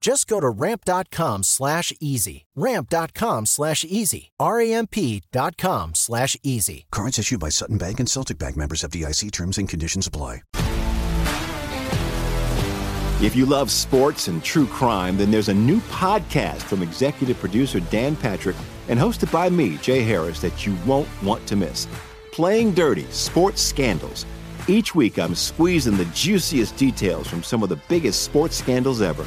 Just go to ramp.com slash easy. Ramp.com slash easy. R-A-M-P.com slash easy. Cards issued by Sutton Bank and Celtic Bank members FDIC terms and conditions apply. If you love sports and true crime, then there's a new podcast from executive producer Dan Patrick and hosted by me, Jay Harris, that you won't want to miss. Playing Dirty Sports Scandals. Each week, I'm squeezing the juiciest details from some of the biggest sports scandals ever.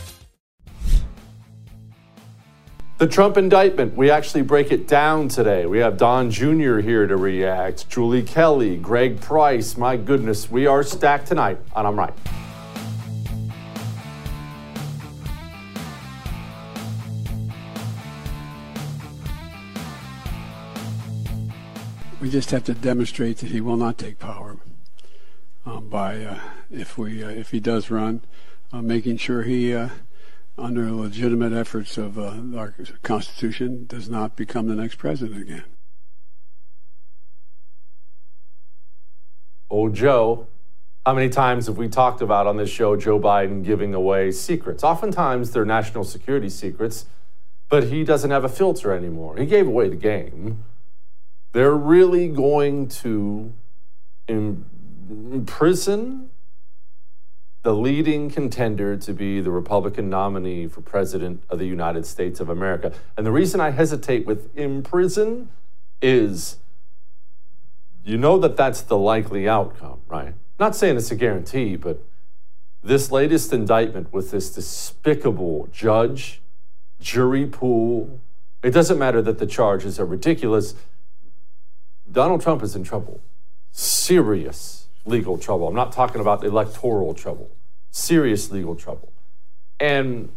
The Trump indictment, we actually break it down today. We have Don Jr. here to react, Julie Kelly, Greg Price. My goodness, we are stacked tonight on I'm Right. We just have to demonstrate that he will not take power um, by, uh, if we, uh, if he does run, uh, making sure he uh, under legitimate efforts of uh, our Constitution, does not become the next president again. Old Joe, how many times have we talked about on this show Joe Biden giving away secrets? Oftentimes they're national security secrets, but he doesn't have a filter anymore. He gave away the game. They're really going to imprison the leading contender to be the Republican nominee for President of the United States of America. And the reason I hesitate with imprison is you know that that's the likely outcome, right? Not saying it's a guarantee, but this latest indictment with this despicable judge, jury pool, it doesn't matter that the charges are ridiculous. Donald Trump is in trouble. Serious legal trouble. I'm not talking about electoral trouble, serious legal trouble. And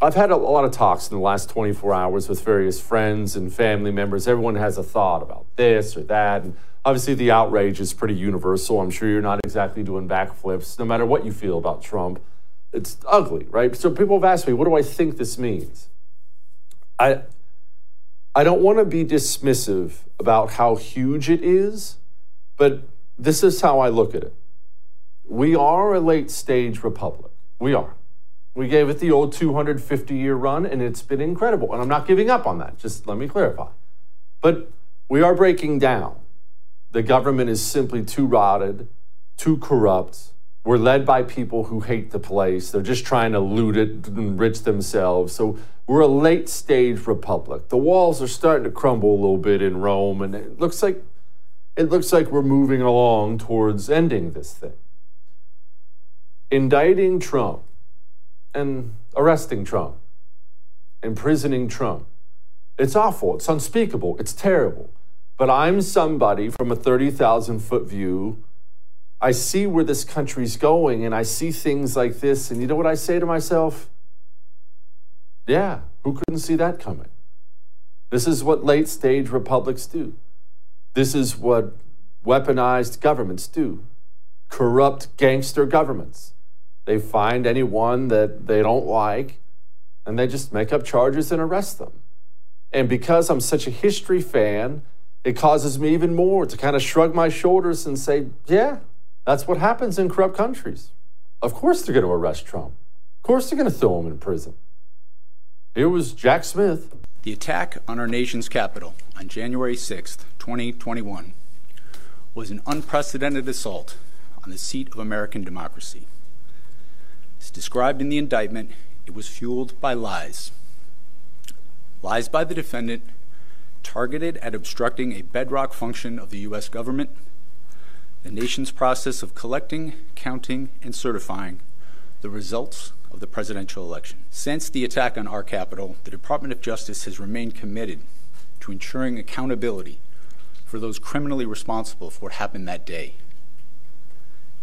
I've had a lot of talks in the last 24 hours with various friends and family members. Everyone has a thought about this or that. And obviously, the outrage is pretty universal. I'm sure you're not exactly doing backflips, no matter what you feel about Trump. It's ugly, right? So people have asked me, what do I think this means? I, I don't want to be dismissive about how huge it is, but this is how I look at it. We are a late stage republic. We are. We gave it the old 250 year run, and it's been incredible. And I'm not giving up on that, just let me clarify. But we are breaking down. The government is simply too rotted, too corrupt, We're led by people who hate the place. They're just trying to loot it, and enrich themselves. So we're a late stage republic. The walls are starting to crumble a little bit in Rome, and it looks like it looks like we're moving along towards ending this thing. Indicting Trump and arresting Trump, imprisoning Trump. It's awful. It's unspeakable. It's terrible. But I'm somebody from a 30,000 foot view. I see where this country's going and I see things like this. And you know what I say to myself? Yeah, who couldn't see that coming? This is what late stage republics do. This is what weaponized governments do corrupt gangster governments. They find anyone that they don't like and they just make up charges and arrest them. And because I'm such a history fan, it causes me even more to kind of shrug my shoulders and say, yeah, that's what happens in corrupt countries. Of course they're going to arrest Trump. Of course they're going to throw him in prison. Here was Jack Smith. The attack on our nation's capital on January 6, 2021, was an unprecedented assault on the seat of American democracy. As described in the indictment, it was fueled by lies. Lies by the defendant targeted at obstructing a bedrock function of the U.S. government, the nation's process of collecting, counting, and certifying the results of the presidential election. Since the attack on our capital, the Department of Justice has remained committed to ensuring accountability for those criminally responsible for what happened that day.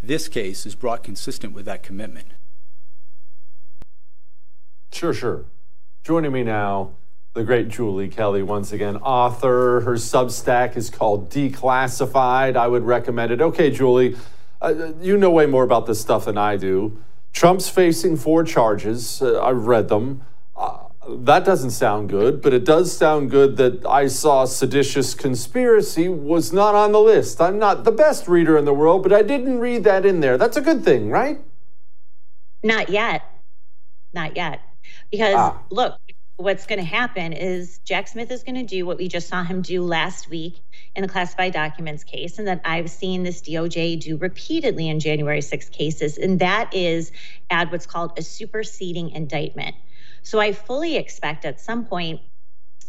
This case is brought consistent with that commitment. Sure, sure. Joining me now the great Julie Kelly, once again, author. Her Substack is called Declassified. I would recommend it. Okay, Julie, uh, you know way more about this stuff than I do. Trump's facing four charges. Uh, I've read them. Uh, that doesn't sound good, but it does sound good that I saw seditious conspiracy was not on the list. I'm not the best reader in the world, but I didn't read that in there. That's a good thing, right? Not yet. Not yet. Because ah. look, what's going to happen is Jack Smith is going to do what we just saw him do last week in the classified documents case, and that I've seen this DOJ do repeatedly in January 6 cases, and that is add what's called a superseding indictment. So I fully expect at some point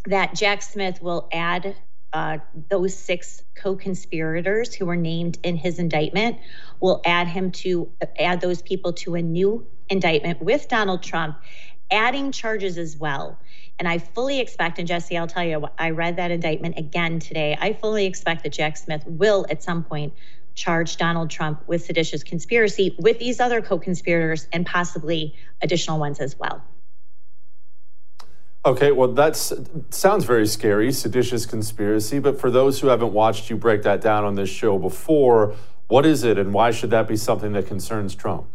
that Jack Smith will add uh, those six co-conspirators who were named in his indictment will add him to add those people to a new indictment with Donald Trump adding charges as well. And I fully expect, and Jesse, I'll tell you, I read that indictment again today. I fully expect that Jack Smith will at some point charge Donald Trump with seditious conspiracy with these other co conspirators and possibly additional ones as well. Okay, well, that sounds very scary, seditious conspiracy. But for those who haven't watched you break that down on this show before, what is it and why should that be something that concerns Trump?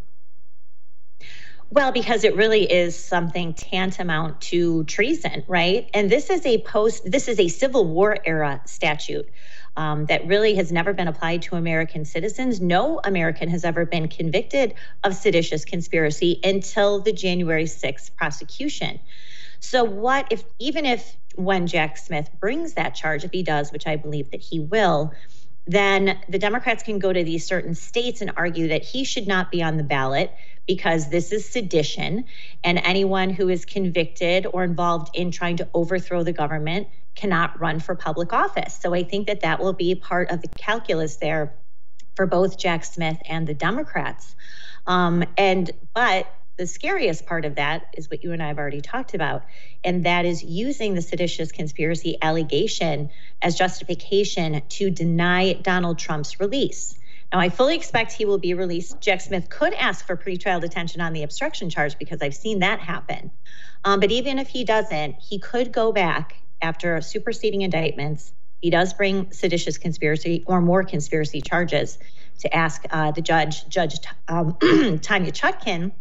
Well, because it really is something tantamount to treason, right? And this is a post, this is a Civil War era statute. Um, that really has never been applied to American citizens. No American has ever been convicted of seditious conspiracy until the January 6th prosecution. So, what if, even if when Jack Smith brings that charge, if he does, which I believe that he will, then the Democrats can go to these certain states and argue that he should not be on the ballot because this is sedition, and anyone who is convicted or involved in trying to overthrow the government cannot run for public office. So I think that that will be part of the calculus there for both Jack Smith and the Democrats. Um, and but the scariest part of that is what you and I have already talked about, and that is using the seditious conspiracy allegation as justification to deny Donald Trump's release. Now, I fully expect he will be released. Jack Smith could ask for pretrial detention on the obstruction charge because I've seen that happen. Um, but even if he doesn't, he could go back after superseding indictments. He does bring seditious conspiracy or more conspiracy charges to ask uh, the judge, Judge um, Tanya Chutkan,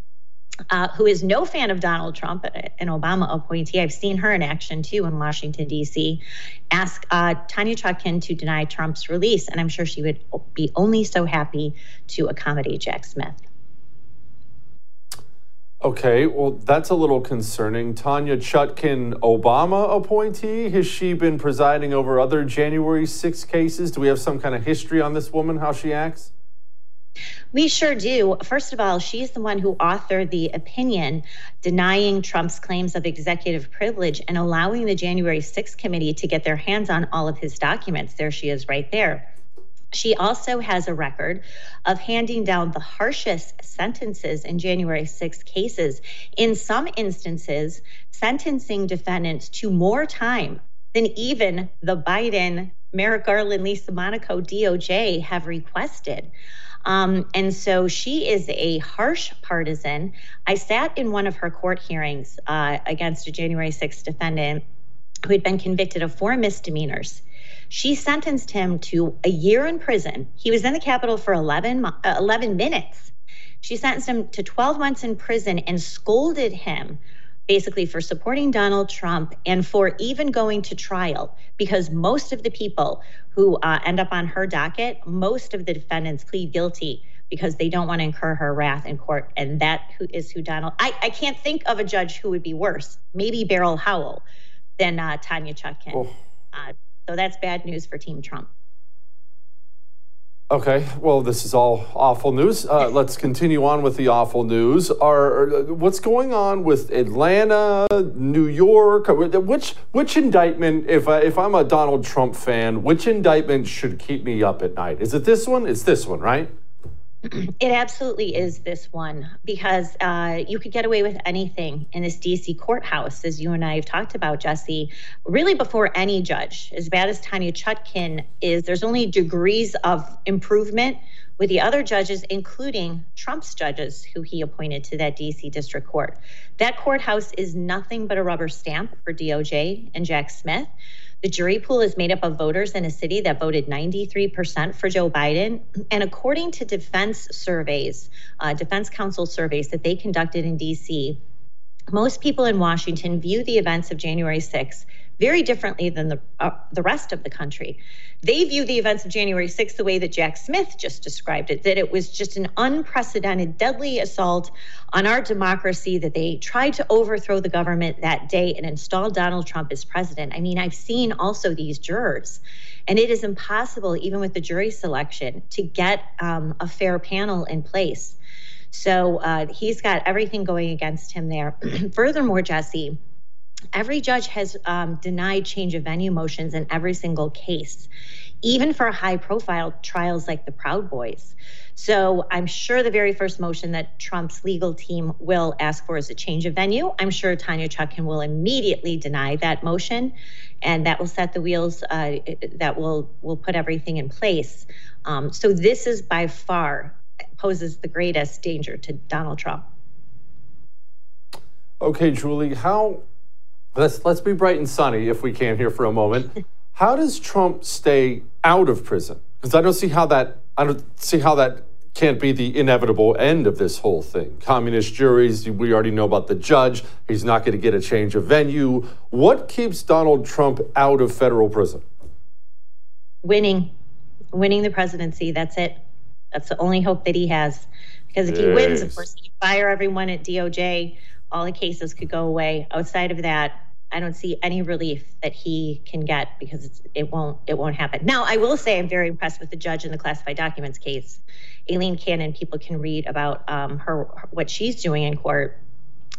uh, who is no fan of Donald Trump, an Obama appointee. I've seen her in action too in Washington, D.C. Ask uh, Tanya Chutkan to deny Trump's release, and I'm sure she would be only so happy to accommodate Jack Smith. Okay, well, that's a little concerning. Tanya Chutkan, Obama appointee, has she been presiding over other January 6 cases? Do we have some kind of history on this woman, how she acts? We sure do. First of all, she's the one who authored the opinion denying Trump's claims of executive privilege and allowing the January 6th committee to get their hands on all of his documents. There she is right there. She also has a record of handing down the harshest sentences in January 6 cases. In some instances, sentencing defendants to more time than even the Biden, Merrick Garland, Lisa Monaco DOJ have requested. Um, and so she is a harsh partisan. I sat in one of her court hearings uh, against a January 6th defendant who had been convicted of four misdemeanors. She sentenced him to a year in prison. He was in the Capitol for 11, uh, 11 minutes. She sentenced him to 12 months in prison and scolded him basically for supporting Donald Trump and for even going to trial because most of the people who uh, end up on her docket, most of the defendants plead guilty because they don't want to incur her wrath in court. And that who is who Donald, I, I can't think of a judge who would be worse, maybe Beryl Howell than uh, Tanya Chutkan. Oh. Uh, so that's bad news for Team Trump. Okay, well, this is all awful news. Uh, let's continue on with the awful news. Are what's going on with Atlanta, New York? Which which indictment? If I, if I'm a Donald Trump fan, which indictment should keep me up at night? Is it this one? It's this one, right? It absolutely is this one because uh, you could get away with anything in this DC courthouse, as you and I have talked about, Jesse. Really, before any judge, as bad as Tanya Chutkan is, there's only degrees of improvement with the other judges, including Trump's judges who he appointed to that DC district court. That courthouse is nothing but a rubber stamp for DOJ and Jack Smith. The jury pool is made up of voters in a city that voted 93% for Joe Biden. And according to defense surveys, uh, defense counsel surveys that they conducted in DC, most people in Washington view the events of January 6th very differently than the, uh, the rest of the country. They view the events of January 6th the way that Jack Smith just described it, that it was just an unprecedented, deadly assault on our democracy, that they tried to overthrow the government that day and install Donald Trump as president. I mean, I've seen also these jurors, and it is impossible, even with the jury selection, to get um, a fair panel in place. So uh, he's got everything going against him there. Furthermore, Jesse, every judge has um, denied change of venue motions in every single case, even for high profile trials like the Proud Boys. So I'm sure the very first motion that Trump's legal team will ask for is a change of venue. I'm sure Tanya Chutkan will immediately deny that motion, and that will set the wheels. Uh, that will will put everything in place. Um, so this is by far poses the greatest danger to Donald Trump. Okay, Julie, how let's let's be bright and sunny if we can here for a moment. how does Trump stay out of prison? Because I don't see how that I don't see how that can't be the inevitable end of this whole thing. Communist juries, we already know about the judge. He's not going to get a change of venue. What keeps Donald Trump out of federal prison? Winning, winning the presidency. That's it. That's the only hope that he has. Because if yes. he wins, of course, he fire everyone at DOJ all the cases could go away. Outside of that, I don't see any relief that he can get because it won't it won't happen. Now, I will say I'm very impressed with the judge in the classified documents case. Aileen Cannon, people can read about um, her what she's doing in court.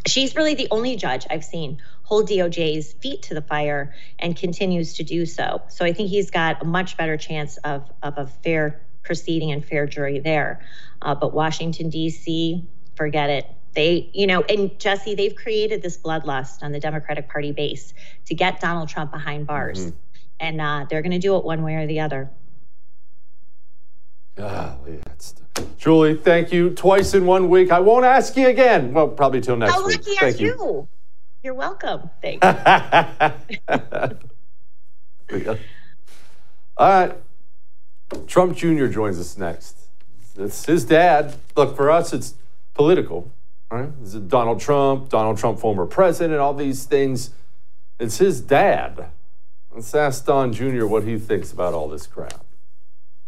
She's really the only judge I've seen hold DOJ's feet to the fire and continues to do so. So I think he's got a much better chance of of a fair proceeding and fair jury there. Uh, but Washington D.C., forget it they, you know, and Jesse, they've created this bloodlust on the Democratic Party base to get Donald Trump behind bars. Mm-hmm. And uh, they're going to do it one way or the other. Golly, that's Julie, thank you twice in one week. I won't ask you again. Well, probably till next How week. lucky thank are you. you. You're welcome. Thanks. All right. Trump Jr. joins us next. It's his dad. Look, for us, it's political. Right? Donald Trump, Donald Trump, former president, all these things. It's his dad. Let's ask Don Jr. what he thinks about all this crap.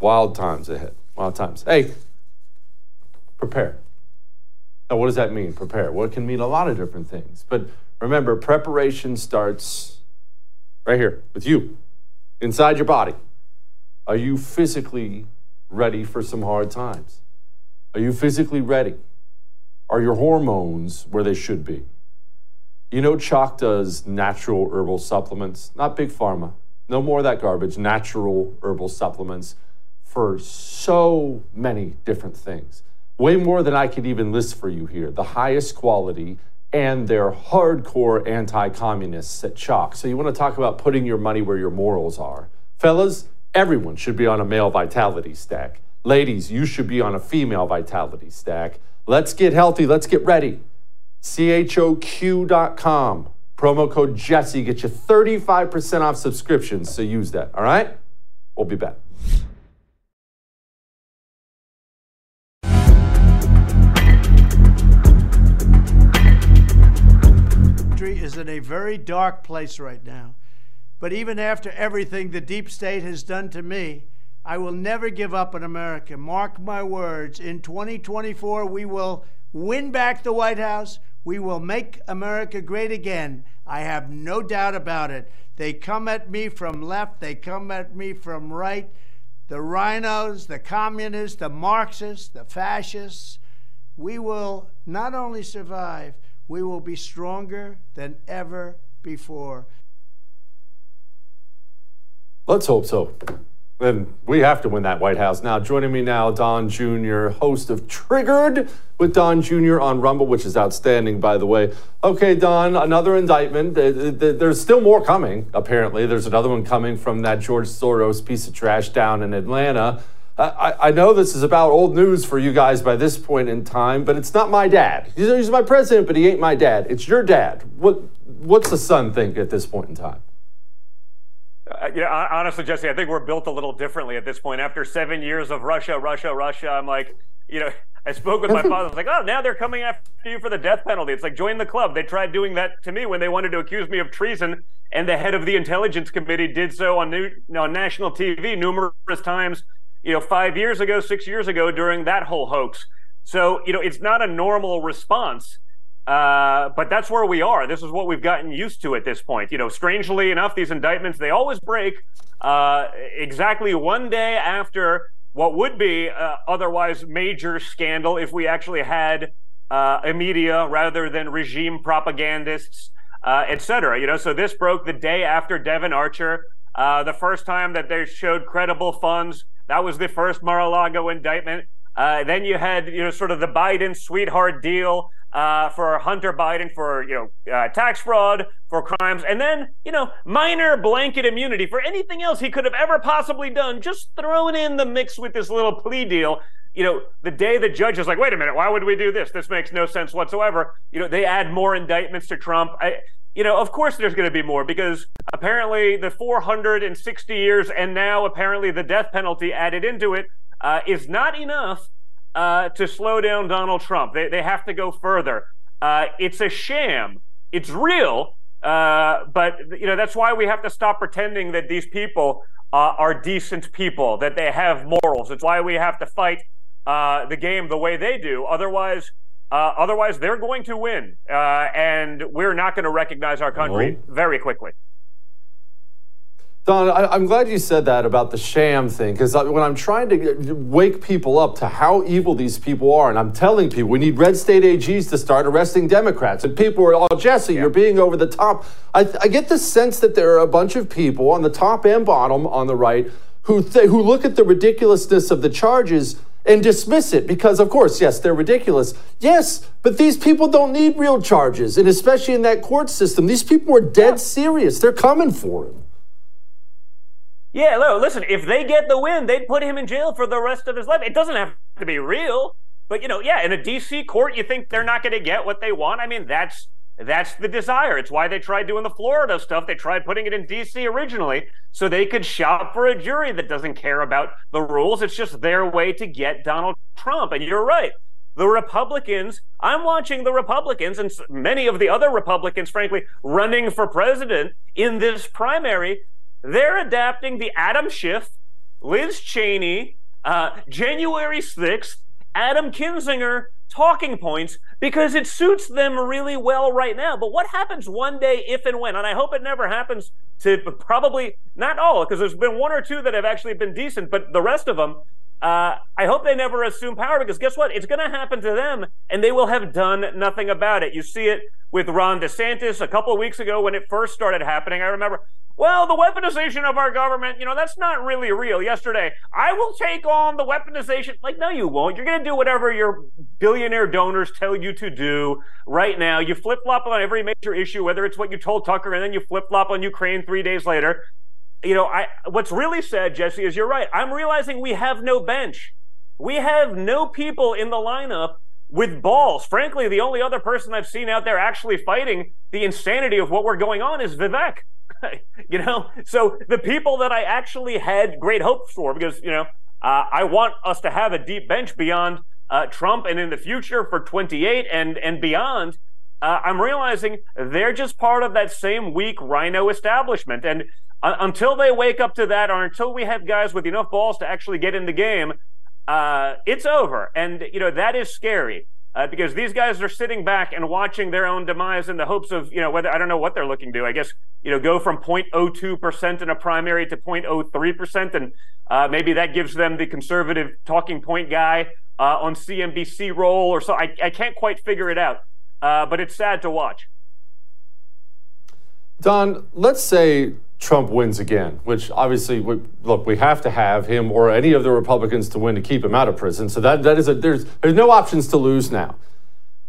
Wild times ahead. Wild times. Hey, prepare. Now, what does that mean? Prepare. Well, it can mean a lot of different things. But remember, preparation starts right here with you, inside your body. Are you physically ready for some hard times? Are you physically ready? Are your hormones where they should be? You know, Choq does natural herbal supplements, not big pharma. No more of that garbage. Natural herbal supplements for so many different things. Way more than I could even list for you here. The highest quality, and they're hardcore anti communists at Choq. So you want to talk about putting your money where your morals are. Fellas, everyone should be on a male vitality stack. Ladies, you should be on a female vitality stack. Let's get healthy. Let's get ready. CHOQ.com. Promo code Jesse. Get you 35% off subscriptions. So use that. All right? We'll be back. is in a very dark place right now. But even after everything the deep state has done to me, I will never give up on America. Mark my words. In 2024, we will win back the White House. We will make America great again. I have no doubt about it. They come at me from left, they come at me from right. The RINOs, the communists, the Marxists, the fascists. We will not only survive, we will be stronger than ever before. Let's hope so. And we have to win that White House. Now, joining me now, Don Jr., host of Triggered with Don Jr. on Rumble, which is outstanding, by the way. Okay, Don, another indictment. There's still more coming, apparently. There's another one coming from that George Soros piece of trash down in Atlanta. I, know this is about old news for you guys by this point in time, but it's not my dad. He's, he's my president, but he ain't my dad. It's your dad. What What's the son think at this point in time? Uh, you know, honestly, Jesse, I think we're built a little differently at this point. After seven years of Russia, Russia, Russia, I'm like, you know, I spoke with my father. I was like, oh, now they're coming after you for the death penalty. It's like, join the club. They tried doing that to me when they wanted to accuse me of treason, and the head of the Intelligence Committee did so on, new, on national TV numerous times you know, five years ago, six years ago during that whole hoax. So, you know, it's not a normal response, uh, but that's where we are. This is what we've gotten used to at this point. You know, strangely enough, these indictments, they always break uh, exactly one day after what would be uh, otherwise major scandal if we actually had uh, a media rather than regime propagandists, uh, et cetera. You know, so this broke the day after Devon Archer, the first time that they showed credible funds that was the first Mar-a-Lago indictment. Then you had, you know, sort of the Biden sweetheart deal uh, for Hunter Biden for, you know, uh, tax fraud, for crimes, and then, you know, minor blanket immunity for anything else he could have ever possibly done, just thrown in the mix with this little plea deal. You know, the day the judge is like, wait a minute, why would we do this? This makes no sense whatsoever. You know, they add more indictments to Trump. I, you know, of course there's going to be more because apparently the 460 years and now apparently the death penalty added into it uh, is not enough uh, to slow down Donald Trump. They, they have to go further. Uh, it's a sham. It's real. Uh, but, you know, that's why we have to stop pretending that these people uh, are decent people, that they have morals. It's why we have to fight uh, the game the way they do. Otherwise, uh, otherwise, they're going to win, uh, and we're not going to recognize our country oh. very quickly. Don, I, am glad you said that about the sham thing because when I'm trying to wake people up to how evil these people are, and I'm telling people we need red state AGs to start arresting Democrats, and people are, oh, Jesse, yeah. you're being over the top. I, I, get the sense that there are a bunch of people on the top and bottom on the right who th- who look at the ridiculousness of the charges and dismiss it because, of course, yes, they're ridiculous. Yes, but these people don't need real charges, and especially in that court system, these people are dead serious. They're coming for him. Yeah, no, listen, if they get the win, they'd put him in jail for the rest of his life. It doesn't have to be real. But, you know, yeah, in a DC court, you think they're not going to get what they want? I mean, that's that's the desire. It's why they tried doing the Florida stuff. They tried putting it in DC originally so they could shop for a jury that doesn't care about the rules. It's just their way to get Donald Trump. And you're right. The Republicans, I'm watching the Republicans and many of the other Republicans, frankly, running for president in this primary. They're adapting the Adam Schiff, Liz Cheney, uh, January 6th, Adam Kinzinger talking points because it suits them really well right now. But what happens one day if and when? And I hope it never happens to probably not all, because there's been one or two that have actually been decent, but the rest of them, uh, I hope they never assume power because guess what? It's going to happen to them and they will have done nothing about it. You see it with Ron DeSantis a couple of weeks ago when it first started happening. I remember, well, the weaponization of our government, you know, that's not really real. Yesterday, I will take on the weaponization. Like, no, you won't. You're going to do whatever your billionaire donors tell you to do right now. You flip flop on every major issue, whether it's what you told Tucker and then you flip flop on Ukraine three days later you know, I what's really sad, Jesse, is you're right. I'm realizing we have no bench. We have no people in the lineup with balls. Frankly, the only other person I've seen out there actually fighting the insanity of what we're going on is Vivek. you know, so the people that I actually had great hopes for, because you know, uh, I want us to have a deep bench beyond uh, Trump and in the future for 28 and and beyond. Uh, I'm realizing they're just part of that same weak RINO establishment, and uh, until they wake up to that, or until we have guys with enough balls to actually get in the game, uh, it's over. And you know that is scary. Uh, because these guys are sitting back and watching their own demise in the hopes of, you know, whether I don't know what they're looking to. I guess, you know, go from 0.02% in a primary to 0.03%. And uh, maybe that gives them the conservative talking point guy uh, on CNBC role or so. I, I can't quite figure it out, uh, but it's sad to watch. Don, let's say Trump wins again, which obviously, we, look, we have to have him or any of the Republicans to win to keep him out of prison. So that, that is a, there's, there's no options to lose now.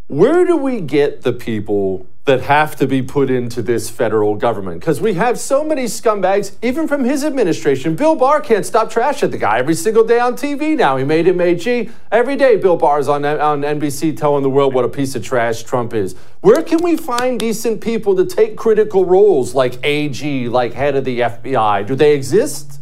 Where do we get the people that have to be put into this federal government? Because we have so many scumbags, even from his administration. Bill Barr can't stop trashing the guy every single day on TV now. He made him AG. Every day, Bill Barr's on, on NBC telling the world what a piece of trash Trump is. Where can we find decent people to take critical roles like AG, like head of the FBI? Do they exist?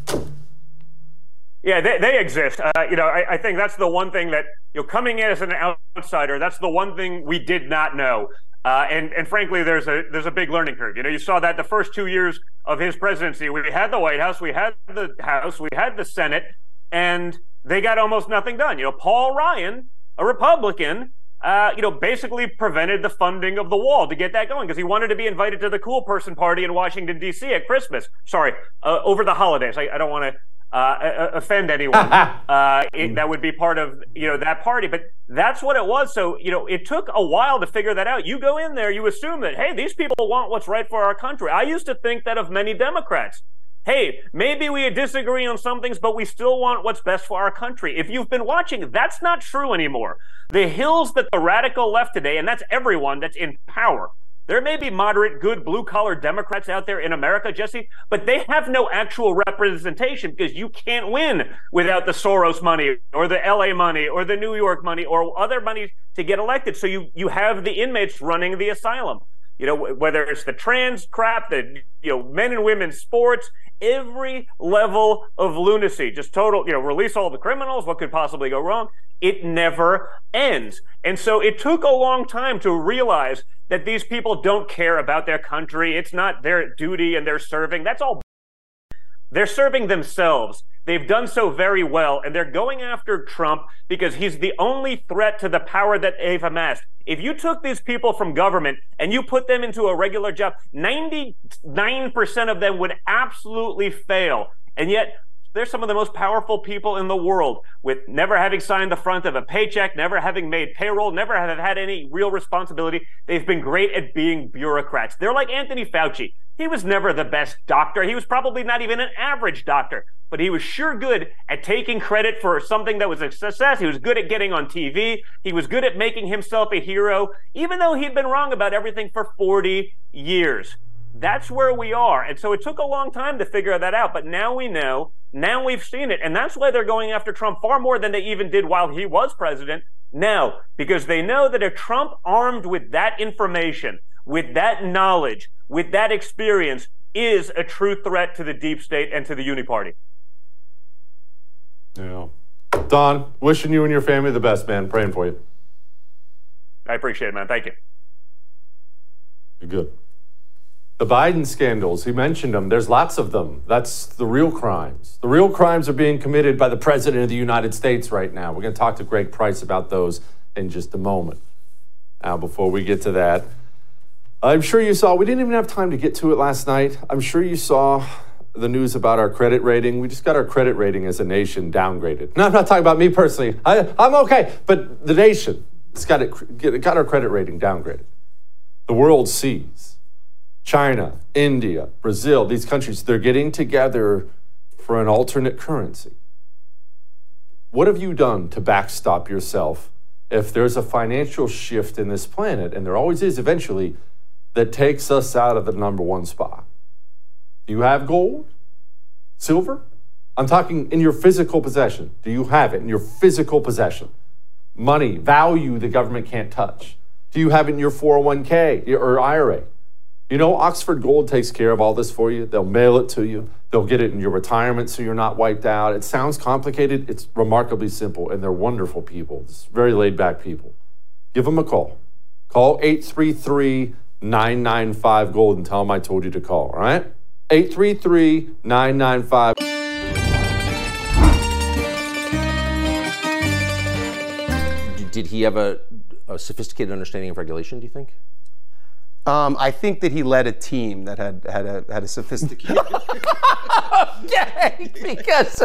Yeah, they, they exist. Uh, you know, I, I, think that's the one thing that, you know, coming in as an outsider, that's the one thing we did not know. Uh, and, and frankly, there's a there's a big learning curve. You know, you saw that the first two years of his presidency, we had the White House, we had the House, we had the Senate, and they got almost nothing done. You know, Paul Ryan, a Republican, uh, you know, basically prevented the funding of the wall to get that going because he wanted to be invited to the cool person party in Washington D.C. at Christmas. Sorry, uh, over the holidays. I, I don't want to uh, offend anyone uh, it, that would be part of you know that party. But that's what it was. So you know, it took a while to figure that out. You go in there, you assume that hey, these people want what's right for our country. I used to think that of many Democrats. Hey, maybe we disagree on some things, but we still want what's best for our country. If you've been watching, that's not true anymore. The hills that the radical left today, and that's everyone that's in power, there may be moderate, good, blue collar Democrats out there in America, Jesse, but they have no actual representation because you can't win without the Soros money or the LA money or the New York money or other money to get elected. So you, you have the inmates running the asylum. You know, whether it's the trans crap, the you know, men and women sports, every level of lunacy, just total, you know, release all the criminals, what could possibly go wrong? It never ends. And so it took a long time to realize that these people don't care about their country. It's not their duty and they're serving. That's all. They're serving themselves. They've done so very well, and they're going after Trump because he's the only threat to the power that they've amassed. If you took these people from government and you put them into a regular job, 99% of them would absolutely fail. And yet, they're some of the most powerful people in the world with never having signed the front of a paycheck, never having made payroll, never have had any real responsibility. They've been great at being bureaucrats. They're like Anthony Fauci. He was never the best doctor. He was probably not even an average doctor, but he was sure good at taking credit for something that was a success. He was good at getting on TV. He was good at making himself a hero, even though he'd been wrong about everything for 40 years. That's where we are. And so it took a long time to figure that out, but now we know now we've seen it. And that's why they're going after Trump far more than they even did while he was president. Now, because they know that if Trump armed with that information, with that knowledge, with that experience, is a true threat to the deep state and to the Uni Party. Yeah. Don, wishing you and your family the best, man. Praying for you. I appreciate it, man. Thank you. You're good. The Biden scandals, he mentioned them. There's lots of them. That's the real crimes. The real crimes are being committed by the President of the United States right now. We're going to talk to Greg Price about those in just a moment. Now, before we get to that, I'm sure you saw, we didn't even have time to get to it last night. I'm sure you saw the news about our credit rating. We just got our credit rating as a nation downgraded. Now, I'm not talking about me personally. I, I'm okay, but the nation has got, it, got our credit rating downgraded. The world sees China, India, Brazil, these countries, they're getting together for an alternate currency. What have you done to backstop yourself if there's a financial shift in this planet, and there always is eventually, that takes us out of the number one spot? Do you have gold? Silver? I'm talking in your physical possession. Do you have it in your physical possession? Money, value the government can't touch. Do you have it in your 401k or IRA? You know, Oxford Gold takes care of all this for you. They'll mail it to you. They'll get it in your retirement so you're not wiped out. It sounds complicated. It's remarkably simple, and they're wonderful people. It's very laid back people. Give them a call. Call 833 995 Gold and tell them I told you to call, all right? 833 995. Did he have a, a sophisticated understanding of regulation, do you think? Um, I think that he led a team that had had a had a sophisticated. okay, because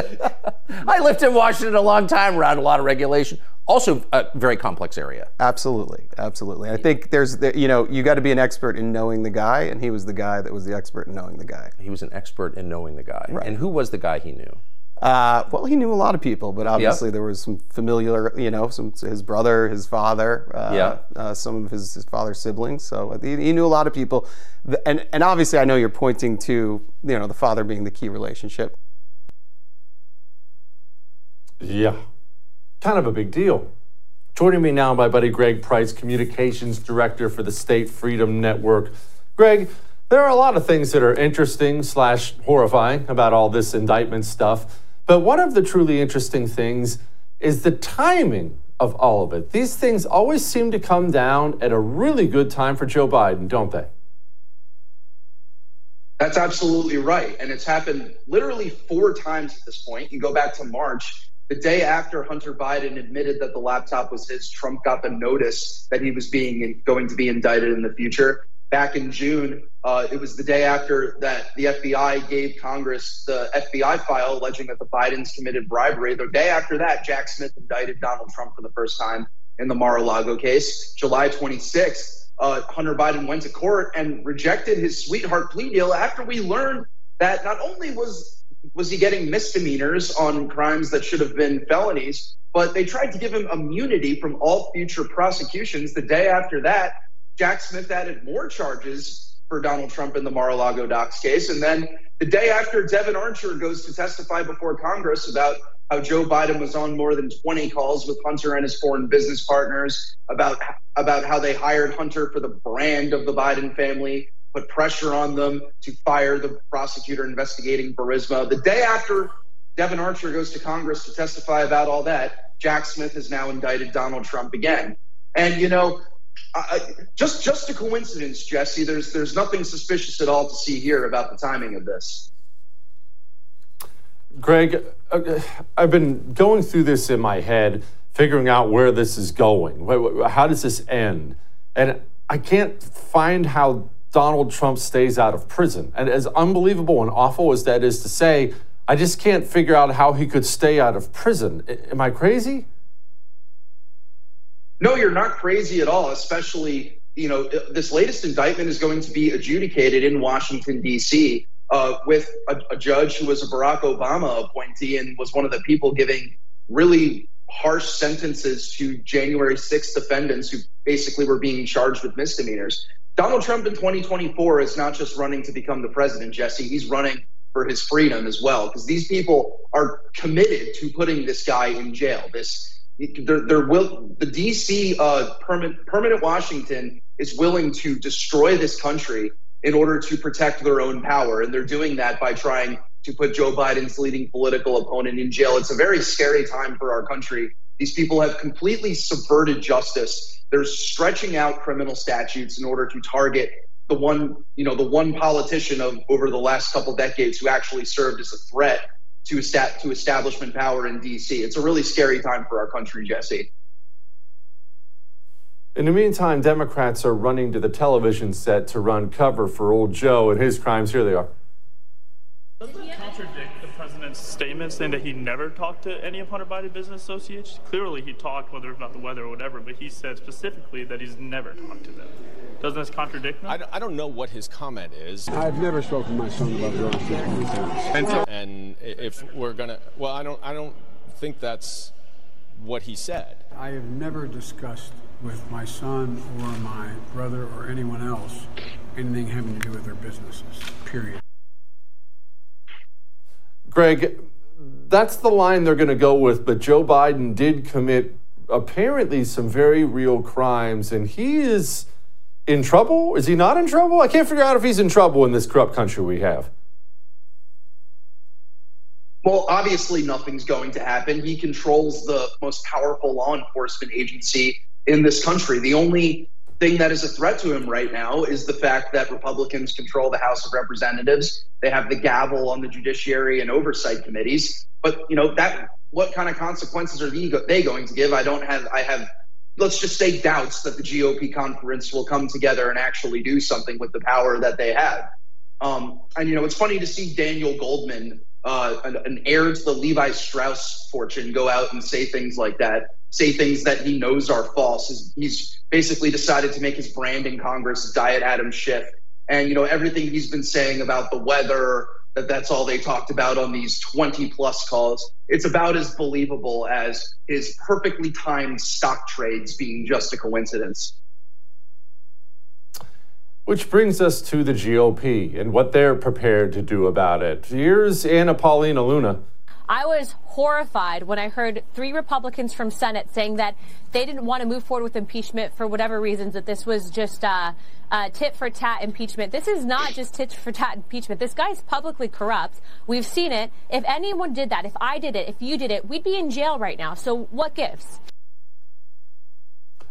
I lived in Washington a long time around a lot of regulation. Also, a very complex area. Absolutely, absolutely. I think there's, you know, you got to be an expert in knowing the guy, and he was the guy that was the expert in knowing the guy. He was an expert in knowing the guy. Right. And who was the guy he knew? Uh, well, he knew a lot of people, but obviously there was some familiar, you know, some his brother, his father, uh, Yeah. uh, some of his, his father's siblings. So he, he knew a lot of people, and and obviously I know you're pointing to you know the father being the key relationship. Yeah, kind of a big deal. Joining me now, my buddy Greg Price, Communications Director for the State Freedom Network. Greg, there are a lot of things that are interesting slash horrifying about all this indictment stuff, but one of the truly interesting things is the timing of all of it. These things always seem to come down at a really good time for Joe Biden, don't they? That's absolutely right. And it's happened literally four times at this point. You go back to March, the day after Hunter Biden admitted that the laptop was his, Trump got the notice that he was being going to be indicted in the future. Back in June, it was the day after that the FBI gave Congress the FBI file alleging that the Bidens committed bribery. The day after that, Jack Smith indicted Donald Trump for the first time in the Mar-a-Lago case. July 26th, uh, Hunter Biden went to court and rejected his sweetheart plea deal after we learned that not only was was he getting misdemeanors on crimes that should have been felonies, but they tried to give him immunity from all future prosecutions. The day after that, Jack Smith added more charges for Donald Trump in the Mar-a-Lago docs case, and then the day after Devon Archer goes to testify before Congress about how Joe Biden was on more than 20 calls with Hunter and his foreign business partners about about how they hired Hunter for the brand of the Biden family, put pressure on them to fire the prosecutor investigating Burisma. The day after Devon Archer goes to Congress to testify about all that, Jack Smith has now indicted Donald Trump again. And you know, I, just just a coincidence, Jesse. There's there's nothing suspicious at all to see here about the timing of this. Greg, uh, I've been going through this in my head, figuring out where this is going. How does this end? And I can't find how Donald Trump stays out of prison. And as unbelievable and awful as that is to say, I just can't figure out how he could stay out of prison. Am I crazy? No, you're not crazy at all, especially, you know, this latest indictment is going to be adjudicated in Washington, D.C., uh, with a, a judge who was a Barack Obama appointee and was one of the people giving really harsh sentences to January 6th defendants who basically were being charged with misdemeanors. Donald Trump in 2024 is not just running to become the president, Jesse. He's running for his freedom as well, because these people are committed to putting this guy in jail. This they're, they're will the DC uh, permanent permanent Washington is willing to destroy this country in order to protect their own power, and they're doing that by trying to put Joe Biden's leading political opponent in jail. It's a very scary time for our country. These people have completely subverted justice. They're stretching out criminal statutes in order to target the one, you know, the one politician of over the last couple decades who actually served as a threat to estat- to establishment power in DC. It's a really scary time for our country, Jesse. In the meantime, Democrats are running to the television set to run cover for old Joe and his crimes. Here they are. Doesn't that contradict the president's statement saying that he never talked to any of Hunter Biden business associates? Clearly, he talked, whether it's about the weather or whatever, but he said specifically that he's never talked to them. Doesn't this contradict them? I, I don't know what his comment is. I've never spoken to my son about going to And, so, and if we're gonna, well, I don't, I don't think that's what he said. I have never discussed with my son or my brother or anyone else anything having to do with their businesses. Period. Greg, that's the line they're going to go with, but Joe Biden did commit apparently some very real crimes, and he is in trouble. Is he not in trouble? I can't figure out if he's in trouble in this corrupt country we have. Well, obviously, nothing's going to happen. He controls the most powerful law enforcement agency in this country. The only thing that is a threat to him right now is the fact that Republicans control the House of Representatives. They have the gavel on the judiciary and oversight committees. But you know that what kind of consequences are they going to give? I don't have. I have. Let's just say doubts that the GOP conference will come together and actually do something with the power that they have. Um, and you know, it's funny to see Daniel Goldman, uh, an, an heir to the Levi Strauss fortune, go out and say things like that say things that he knows are false. He's basically decided to make his brand in Congress diet Adam Schiff. And, you know, everything he's been saying about the weather, that that's all they talked about on these 20 plus calls. It's about as believable as his perfectly timed stock trades being just a coincidence. Which brings us to the GOP and what they're prepared to do about it. Here's Anna Paulina Luna I was horrified when I heard three Republicans from Senate saying that they didn't want to move forward with impeachment for whatever reasons, that this was just uh, uh, tit for tat impeachment. This is not just tit for tat impeachment. This guy is publicly corrupt. We've seen it. If anyone did that, if I did it, if you did it, we'd be in jail right now. So what gives?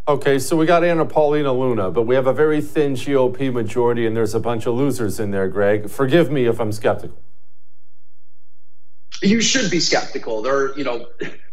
Okay, so we got Anna Paulina Luna, but we have a very thin GOP majority, and there's a bunch of losers in there, Greg. Forgive me if I'm skeptical you should be skeptical. There, you know,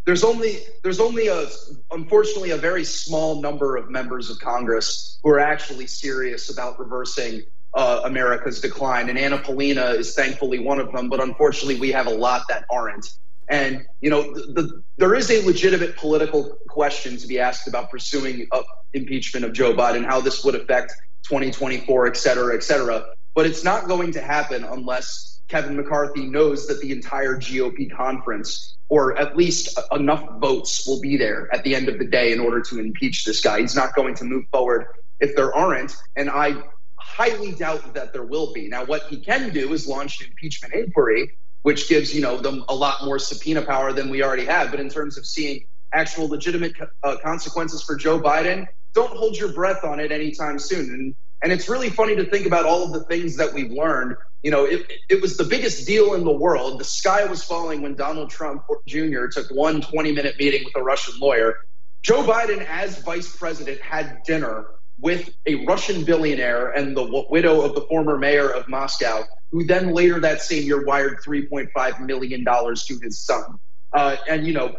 there's only there's only a unfortunately a very small number of members of Congress who are actually serious about reversing uh, America's decline, and Anna Paulina is thankfully one of them. But unfortunately, we have a lot that aren't. And you know, the, the, there is a legitimate political question to be asked about pursuing uh, impeachment of Joe Biden, how this would affect 2024, et cetera, et cetera. But it's not going to happen unless Kevin McCarthy knows that the entire GOP conference, or at least enough votes, will be there at the end of the day in order to impeach this guy. He's not going to move forward if there aren't. And I highly doubt that there will be. Now, what he can do is launch an impeachment inquiry, which gives you know them a lot more subpoena power than we already have. But in terms of seeing actual legitimate uh, consequences for Joe Biden, don't hold your breath on it anytime soon. And and it's really funny to think about all of the things that we've learned. You know, it, it was the biggest deal in the world. The sky was falling when Donald Trump Jr. took one 20 minute meeting with a Russian lawyer. Joe Biden, as vice president, had dinner with a Russian billionaire and the widow of the former mayor of Moscow, who then later that same year wired $3.5 million to his son. Uh, and, you know,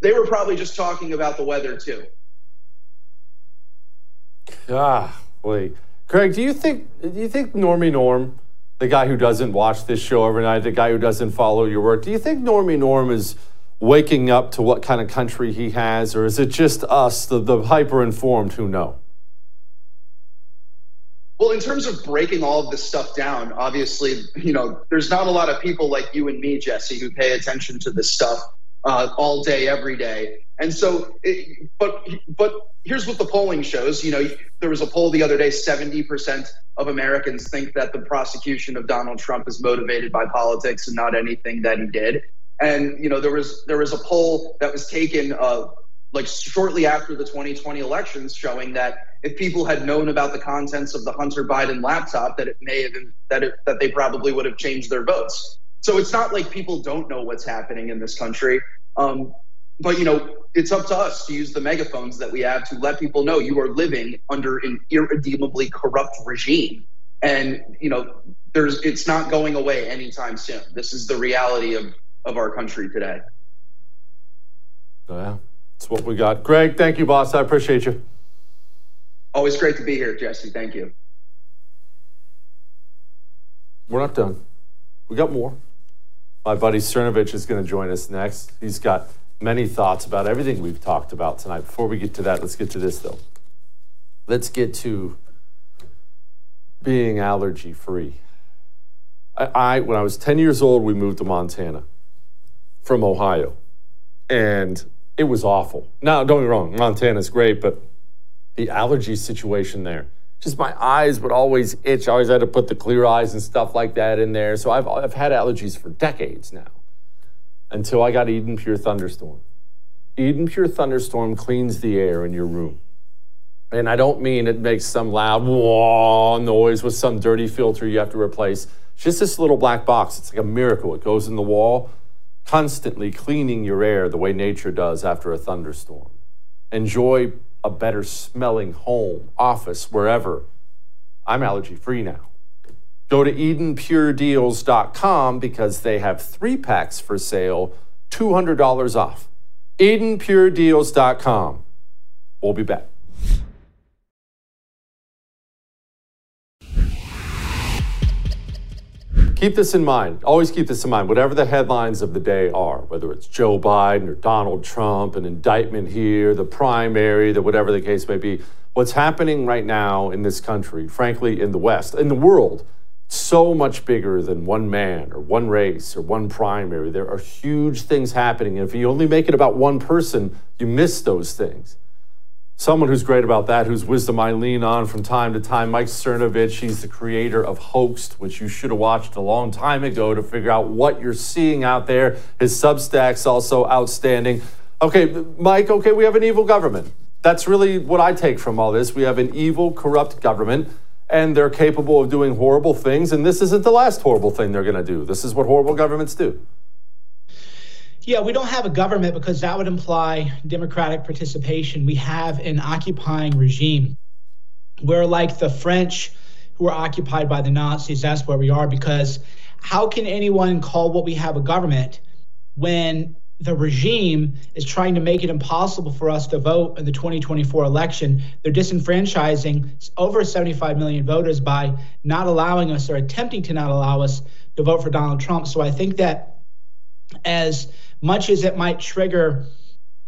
they, were probably just talking about the weather, too. Ah, wait. Craig, do you think do you think Normie Norm, the guy who doesn't watch this show every night, the guy who doesn't follow your work, do you think Normie Norm is waking up to what kind of country he has, or is it just us, the, the hyper informed, who know? Well, in terms of breaking all of this stuff down, obviously, you know, there's not a lot of people like you and me, Jesse, who pay attention to this stuff uh, all day, every day. And so, it, but but here's what the polling shows. You know, there was a poll the other day: seventy percent of Americans think that the prosecution of Donald Trump is motivated by politics and not anything that he did. And you know, there was there was a poll that was taken uh, like shortly after the 2020 elections, showing that if people had known about the contents of the Hunter Biden laptop, that it may have been, that it, that they probably would have changed their votes. So it's not like people don't know what's happening in this country. Um, but you know, it's up to us to use the megaphones that we have to let people know you are living under an irredeemably corrupt regime, and you know, there's it's not going away anytime soon. This is the reality of of our country today. Yeah, that's what we got. Greg, thank you, boss. I appreciate you. Always great to be here, Jesse. Thank you. We're not done. We got more. My buddy Cernovich is going to join us next. He's got many thoughts about everything we've talked about tonight. Before we get to that, let's get to this, though. Let's get to being allergy free. I, I, when I was 10 years old, we moved to Montana from Ohio, and it was awful. Now, don't me wrong, Montana's great, but the allergy situation there, just my eyes would always itch. I always had to put the clear eyes and stuff like that in there. So I've, I've had allergies for decades now until I got Eden Pure Thunderstorm. Eden Pure Thunderstorm cleans the air in your room. And I don't mean it makes some loud wah noise with some dirty filter you have to replace. It's just this little black box. It's like a miracle. It goes in the wall, constantly cleaning your air the way nature does after a thunderstorm. Enjoy a better smelling home, office, wherever. I'm allergy free now. Go to EdenPureDeals.com because they have three packs for sale, $200 off. EdenPureDeals.com. We'll be back. Keep this in mind. Always keep this in mind. Whatever the headlines of the day are, whether it's Joe Biden or Donald Trump, an indictment here, the primary, the whatever the case may be, what's happening right now in this country, frankly, in the West, in the world, so much bigger than one man or one race or one primary. There are huge things happening. And if you only make it about one person, you miss those things someone who's great about that, whose wisdom I lean on from time to time, Mike Cernovich. He's the creator of Hoaxed, which you should have watched a long time ago to figure out what you're seeing out there. His Substack's also outstanding. Okay, Mike, okay, we have an evil government. That's really what I take from all this. We have an evil, corrupt government, and they're capable of doing horrible things, and this isn't the last horrible thing they're going to do. This is what horrible governments do. Yeah, we don't have a government because that would imply democratic participation. We have an occupying regime. We're like the French who were occupied by the Nazis. That's where we are because how can anyone call what we have a government when the regime is trying to make it impossible for us to vote in the 2024 election. They're disenfranchising over 75 million voters by not allowing us or attempting to not allow us to vote for Donald Trump. So I think that as much as it might trigger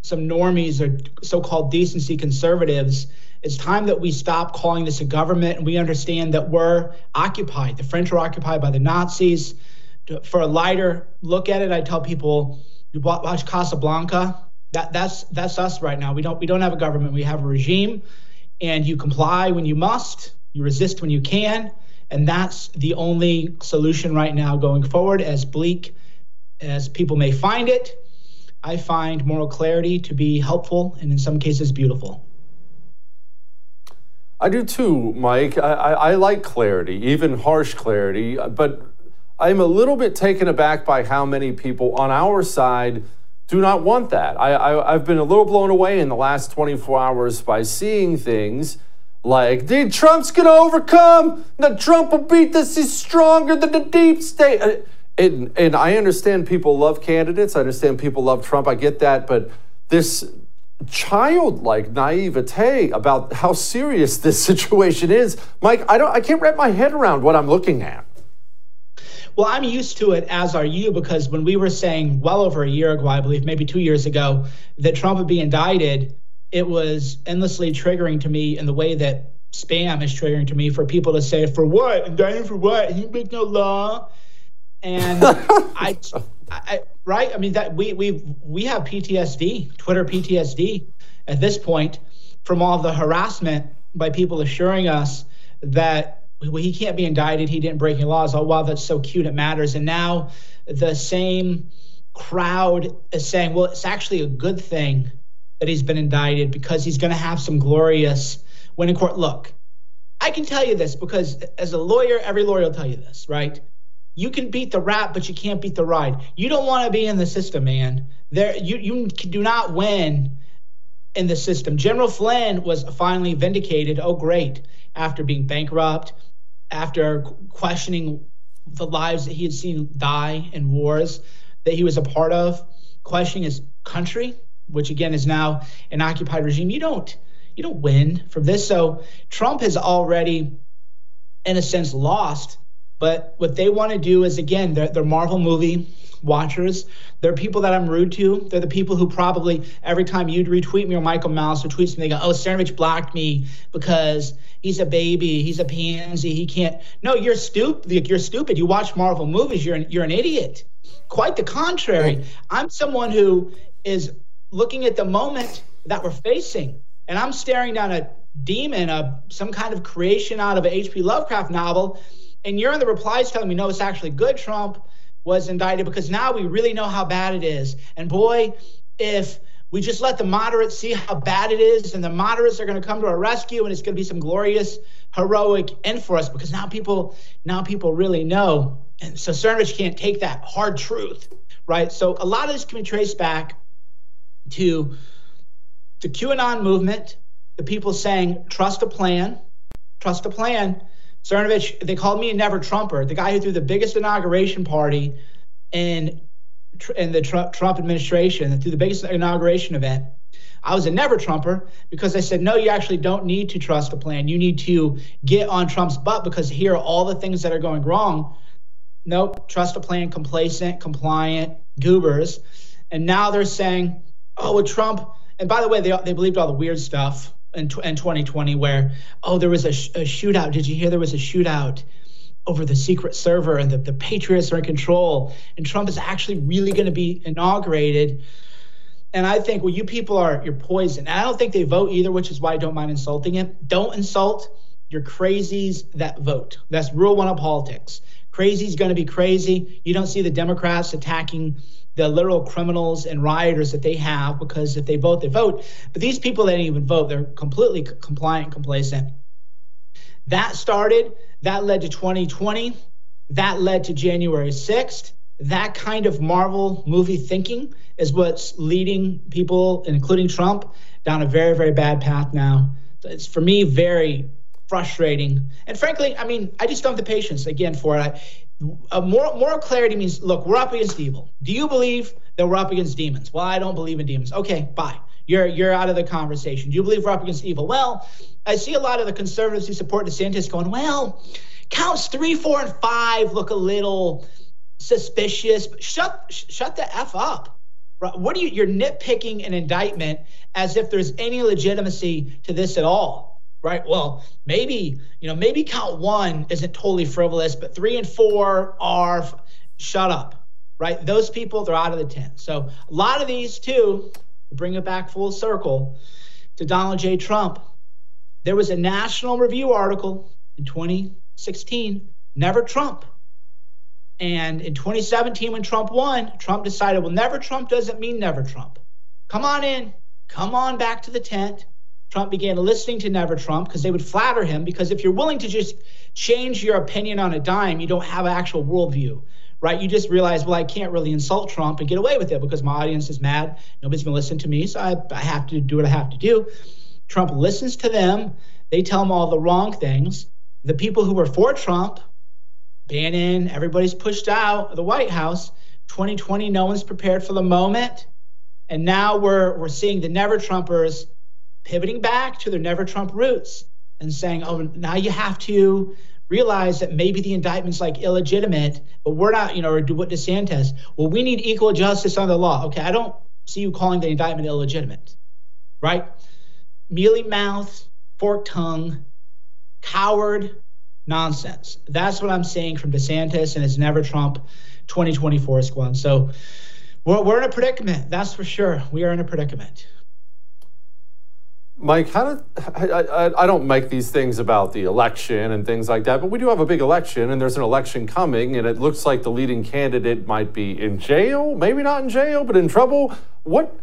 some normies or so-called decency conservatives it's time that we stop calling this a government. And we understand that we're occupied the french were occupied by the nazis. For a lighter look at it i tell people you watch casablanca. That, that's that's us right now. We don't we don't have a government. We have a regime. And you comply when you must. You resist when you can. And that's the only solution right now going forward as bleak as people may find it, I find moral clarity to be helpful and in some cases beautiful. I do too, Mike. I, I, I, like clarity, even harsh clarity, but I'm a little bit taken aback by how many people on our side do not want that. I, I've been a little blown away in the last 24 hours by seeing things like, dude, Trump's to overcome. The Trump will beat this. He's stronger than the deep state. Uh, And, and I understand people love candidates. I understand people love Trump. I get that. But this childlike naivete about how serious this situation is, Mike, I, don't, I can't wrap my head around what I'm looking at. Well, I'm used to it, as are you, because when we were saying well over a year ago, I believe, maybe two years ago, that Trump would be indicted, it was endlessly triggering to me in the way that spam is triggering to me for people to say, for what? Indicted for what? He make no law and I, I, right? I mean that we we we have PTSD, Twitter PTSD, at this point from all the harassment by people assuring us that well, he can't be indicted, he didn't break any laws. Oh, wow, that's so cute, it matters. And now the same crowd is saying, well, it's actually a good thing that he's been indicted because he's going to have some glorious when in court. Look, I can tell you this because as a lawyer, every lawyer will tell you this, right? You can beat the rap, but you can't beat the ride. You don't want to be in the system, man. There, you you do not win in the system. General Flynn was finally vindicated. Oh, great! After being bankrupt, after questioning the lives that he had seen die in wars that he was a part of, questioning his country, which again is now an occupied regime. You don't you don't win from this. So Trump has already, in a sense, lost But what they want to do is, again, they're, they're Marvel movie watchers. They're people that I'm rude to. They're the people who probably every time you'd retweet me or Michael Malice or tweets me, they go, "Oh, Cernovich blocked me because he's a baby, he's a pansy, he can't." No, you're stupid. You're stupid. You watch Marvel movies. You're an, you're an idiot. Quite the contrary. I'm someone who is looking at the moment that we're facing, and I'm staring down a demon, a some kind of creation out of an H.P. Lovecraft novel, and you're in the replies telling me, "No, it's actually good." Trump was indicted because now we really know how bad it is. And boy, if we just let the moderates see how bad it is, and the moderates are going to come to our rescue, and it's going to be some glorious, heroic end for us because now people now people really know. And so Cernovich can't take that hard truth, right? So a lot of this can be traced back to the QAnon movement, the people saying trust a plan, trust a plan, Cernovich, they called me a never Trumper, the guy who threw the biggest inauguration party in in the Trump, administration, threw the biggest inauguration event. I was a never Trumper because I said, no, you actually don't need to trust the plan. You need to get on Trump's butt because here are all the things that are going wrong. Nope, trust the plan, complacent, compliant, goobers. And now they're saying, oh, with Trump, and by the way, they, they believed all the weird stuff in, in 2020 where, oh, there was a, sh- a shootout. Did you hear there was a shootout? over the secret server and the, the patriots are in control and trump is actually really going to be inaugurated? And i think well you people are you're poison. And i don't think they vote either which is why i don't mind insulting it. Don't insult your crazies that vote. That's rule one of politics. Crazy's going to be crazy. You don't see the democrats attacking the literal criminals and rioters that they have because if they vote, they vote. But these people that didn't even vote, they're completely compliant, complacent. That started, that led to 2020, that led to January 6th. That kind of Marvel movie thinking is what's leading people, including Trump, down a very, very bad path now. It's for me very frustrating. And frankly, I mean, I just don't have the patience again for it. I, Uh, moral, moral clarity means look, we're up against evil. Do you believe that we're up against demons? Well, I don't believe in demons. Okay, bye. You're you're out of the conversation. Do you believe we're up against evil? Well, I see a lot of the conservatives who support DeSantis going, well, counts three, four, and five look a little suspicious. Shut shut the f up. What are you? You're nitpicking an indictment as if there's any legitimacy to this at all right? Well, maybe, you know, maybe count one isn't totally frivolous, but three and four are, shut up, right? Those people, they're out of the tent. So a lot of these, too, to bring it back full circle to Donald J. Trump, there was a National Review article in 2016, Never Trump. And in 2017, when Trump won, Trump decided, well, never Trump doesn't mean never Trump. Come on in, come on back to the tent Trump began listening to Never Trump because they would flatter him. Because if you're willing to just change your opinion on a dime, you don't have an actual worldview, right? You just realize, well, I can't really insult Trump and get away with it because my audience is mad. Nobody's going to listen to me, so I, I have to do what I have to do. Trump listens to them. They tell him all the wrong things. The people who were for Trump, Bannon, everybody's pushed out of the White House. 2020, no one's prepared for the moment. And now we're, we're seeing the never Trumpers pivoting back to their never Trump roots and saying, oh, now you have to realize that maybe the indictment's like illegitimate, but we're not, you know, or do what DeSantis. Well, we need equal justice under the law. Okay, I don't see you calling the indictment illegitimate, right? Mealy mouth, forked tongue, coward nonsense. That's what I'm seeing from DeSantis and his never Trump 2024 squad. So we're, we're in a predicament. That's for sure. We are in a predicament. Mike, how did I, I, don't make these things about the election and things like that, but we do have a big election and there's an election coming, and it looks like the leading candidate might be in jail, maybe not in jail, but in trouble. What?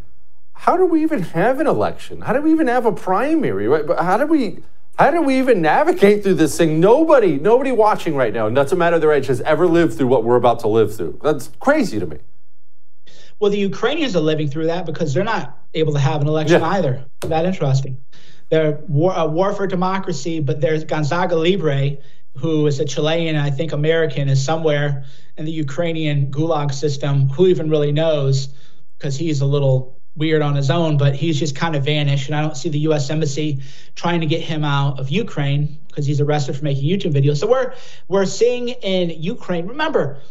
How do we even have an election? How do we even have a primary? Right? How do we? How do we even navigate through this thing? Nobody, nobody watching right now, and doesn't matter their age, has ever lived through what we're about to live through. That's crazy to me. Well, the Ukrainians are living through that because they're not able to have an election yeah. either. That interesting. They're war, a war for democracy, but there's Gonzalo Lira, who is a Chilean, I think American, is somewhere in the Ukrainian gulag system. Who even really knows? Because he's a little weird on his own, but he's just kind of vanished. And I don't see the U.S. Embassy trying to get him out of Ukraine because he's arrested for making YouTube videos. So we're we're seeing in Ukraine. Remember,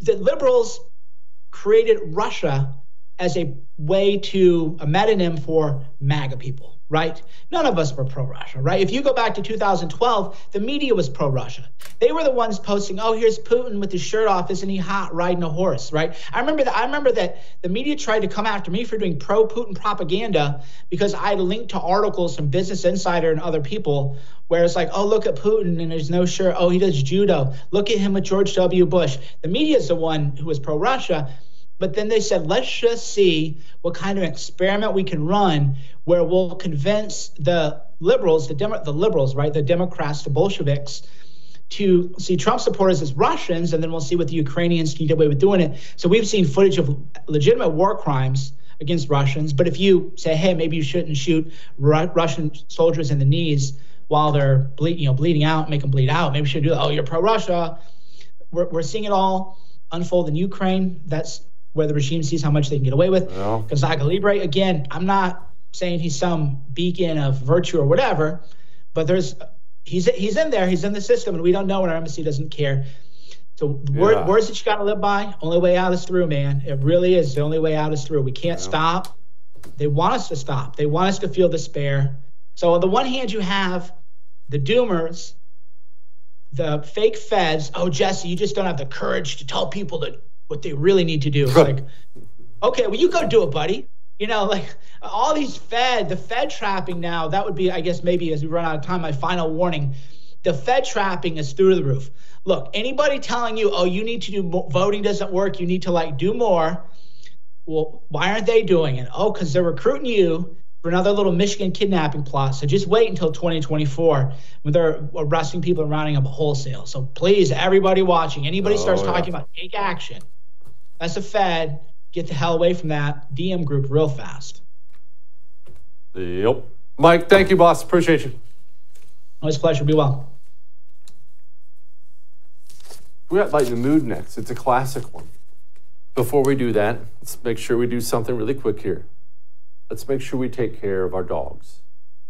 the liberals created Russia as a way to a metonym for MAGA people, right? None of us were pro Russia, right? If you go back to 2012, the media was pro Russia. They were the ones posting, "Oh, here's Putin with his shirt off, isn't he hot riding a horse?" Right? I remember that. I remember that the media tried to come after me for doing pro Putin propaganda because I linked to articles from Business Insider and other people where it's like, "Oh, look at Putin and there's no shirt. Oh, he does judo. Look at him with George W. Bush." The media is the one who was pro Russia. But then they said, let's just see what kind of experiment we can run where we'll convince the liberals, the, Demo- the liberals, right, the Democrats, the Bolsheviks, to see Trump supporters as Russians, and then we'll see what the Ukrainians can get away with doing it. So we've seen footage of legitimate war crimes against Russians. But if you say, hey, maybe you shouldn't shoot Ru- Russian soldiers in the knees while they're bleed, you know, bleeding out, make them bleed out, maybe you should do that. Oh, you're pro-Russia. We're, we're seeing it all unfold in Ukraine. That's where the regime sees how much they can get away with. Yeah. Gonzalo Lira, again, I'm not saying he's some beacon of virtue or whatever, but there's he's he's in there, he's in the system, and we don't know, and our embassy doesn't care. So the word, words that you got to live by. Only way out is through, man. It really is. The only way out is through. We can't stop. They want us to stop. They want us to feel despair. So on the one hand, you have the doomers, the fake feds. Oh, Jesse, you just don't have the courage to tell people that what they really need to do. It's like, okay, well, you go do it, buddy. You know, like all these Fed, the Fed trapping now, that would be, I guess, maybe as we run out of time, my final warning. The Fed trapping is through the roof. Look, anybody telling you, oh, you need to do mo- voting doesn't work, you need to like do more. Well, why aren't they doing it? Oh, because they're recruiting you for another little Michigan kidnapping plot. So just wait until 2024 when they're arresting people and rounding up wholesale. So please, everybody watching, anybody starts Oh, yeah. talking about take action. That's a Fed. Get the hell away from that DM group real fast. Yep. Mike, thank you, boss. Appreciate you. Always a pleasure. Be well. We got Light in the Mood next. It's a classic one. Before we do that, let's make sure we do something really quick here. Let's make sure we take care of our dogs.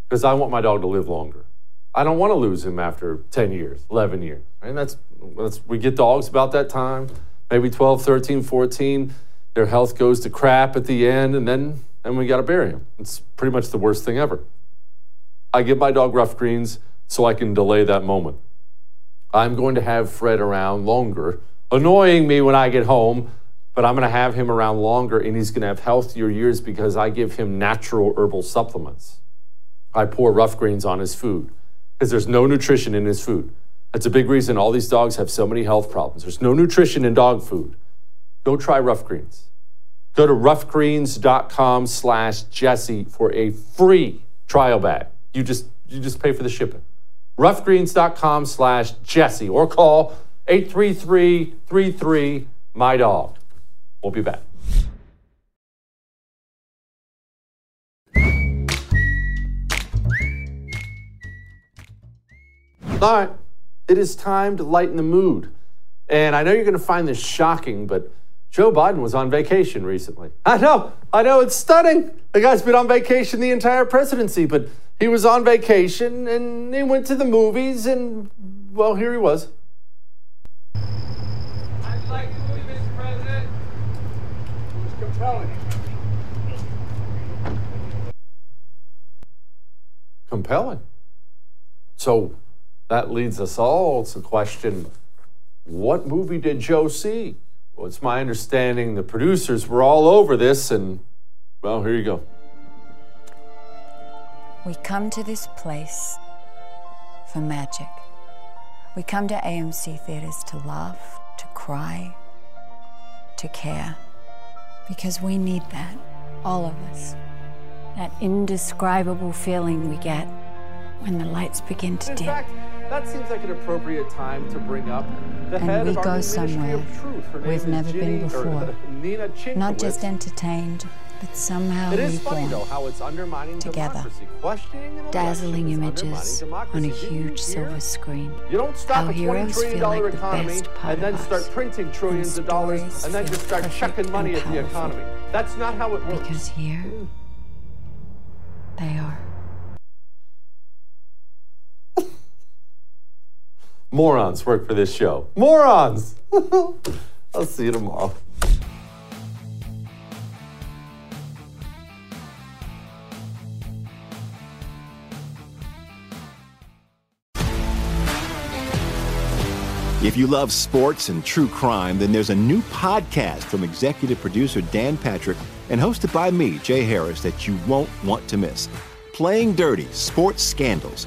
Because I want my dog to live longer. I don't want to lose him after 10 years, 11 years. And that's, that's we get dogs about that time, maybe 12, 13, 14. Their health goes to crap at the end, and then and we got to bury him. It's pretty much the worst thing ever. I give my dog rough greens so I can delay that moment. I'm going to have Fred around longer, annoying me when I get home, but I'm going to have him around longer and he's going to have healthier years because I give him natural herbal supplements. I pour rough greens on his food because there's no nutrition in his food. That's a big reason all these dogs have so many health problems. There's no nutrition in dog food. Go try rough greens. Go to roughgreens.com slash Jesse for a free trial bag. You just you just pay for the shipping. Roughgreens.com slash Jesse or call 833-33 my dog. We'll be back. All right, it is time to lighten the mood. And I know you're going to find this shocking, but Joe Biden was on vacation recently. I know, I know, it's stunning. The guy's been on vacation the entire presidency, but he was on vacation and he went to the movies, and well, here he was. I'd like the movie, Mr. President. It was compelling. Compelling. So that leads us all to question what movie did Joe see? Well, it's my understanding the producers were all over this, and well, here you go. We come to this place for magic. We come to AMC theaters to laugh, to cry, to care. Because we need that, all of us. That indescribable feeling we get when the lights begin to In dim. fact, that seems like an appropriate time to bring up the And head we of go somewhere of Truth. Her name we've never been Ginny- or, uh, before. Nina Not just entertained, But somehow It is we funny though how it's undermining together. Dazzling images on a democracy. Didn't you huge silver screen. You don't stop twenty heroes feel like the economy best part and then start printing trillions of dollars and then just start chucking money at the economy. That's not how it works. Because here, they are. Morons work for this show. Morons. I'll see you tomorrow. If you love sports and true crime, then there's a new podcast from executive producer Dan Patrick and hosted by me, Jay Harris, that you won't want to miss. Playing Dirty Sports Scandals.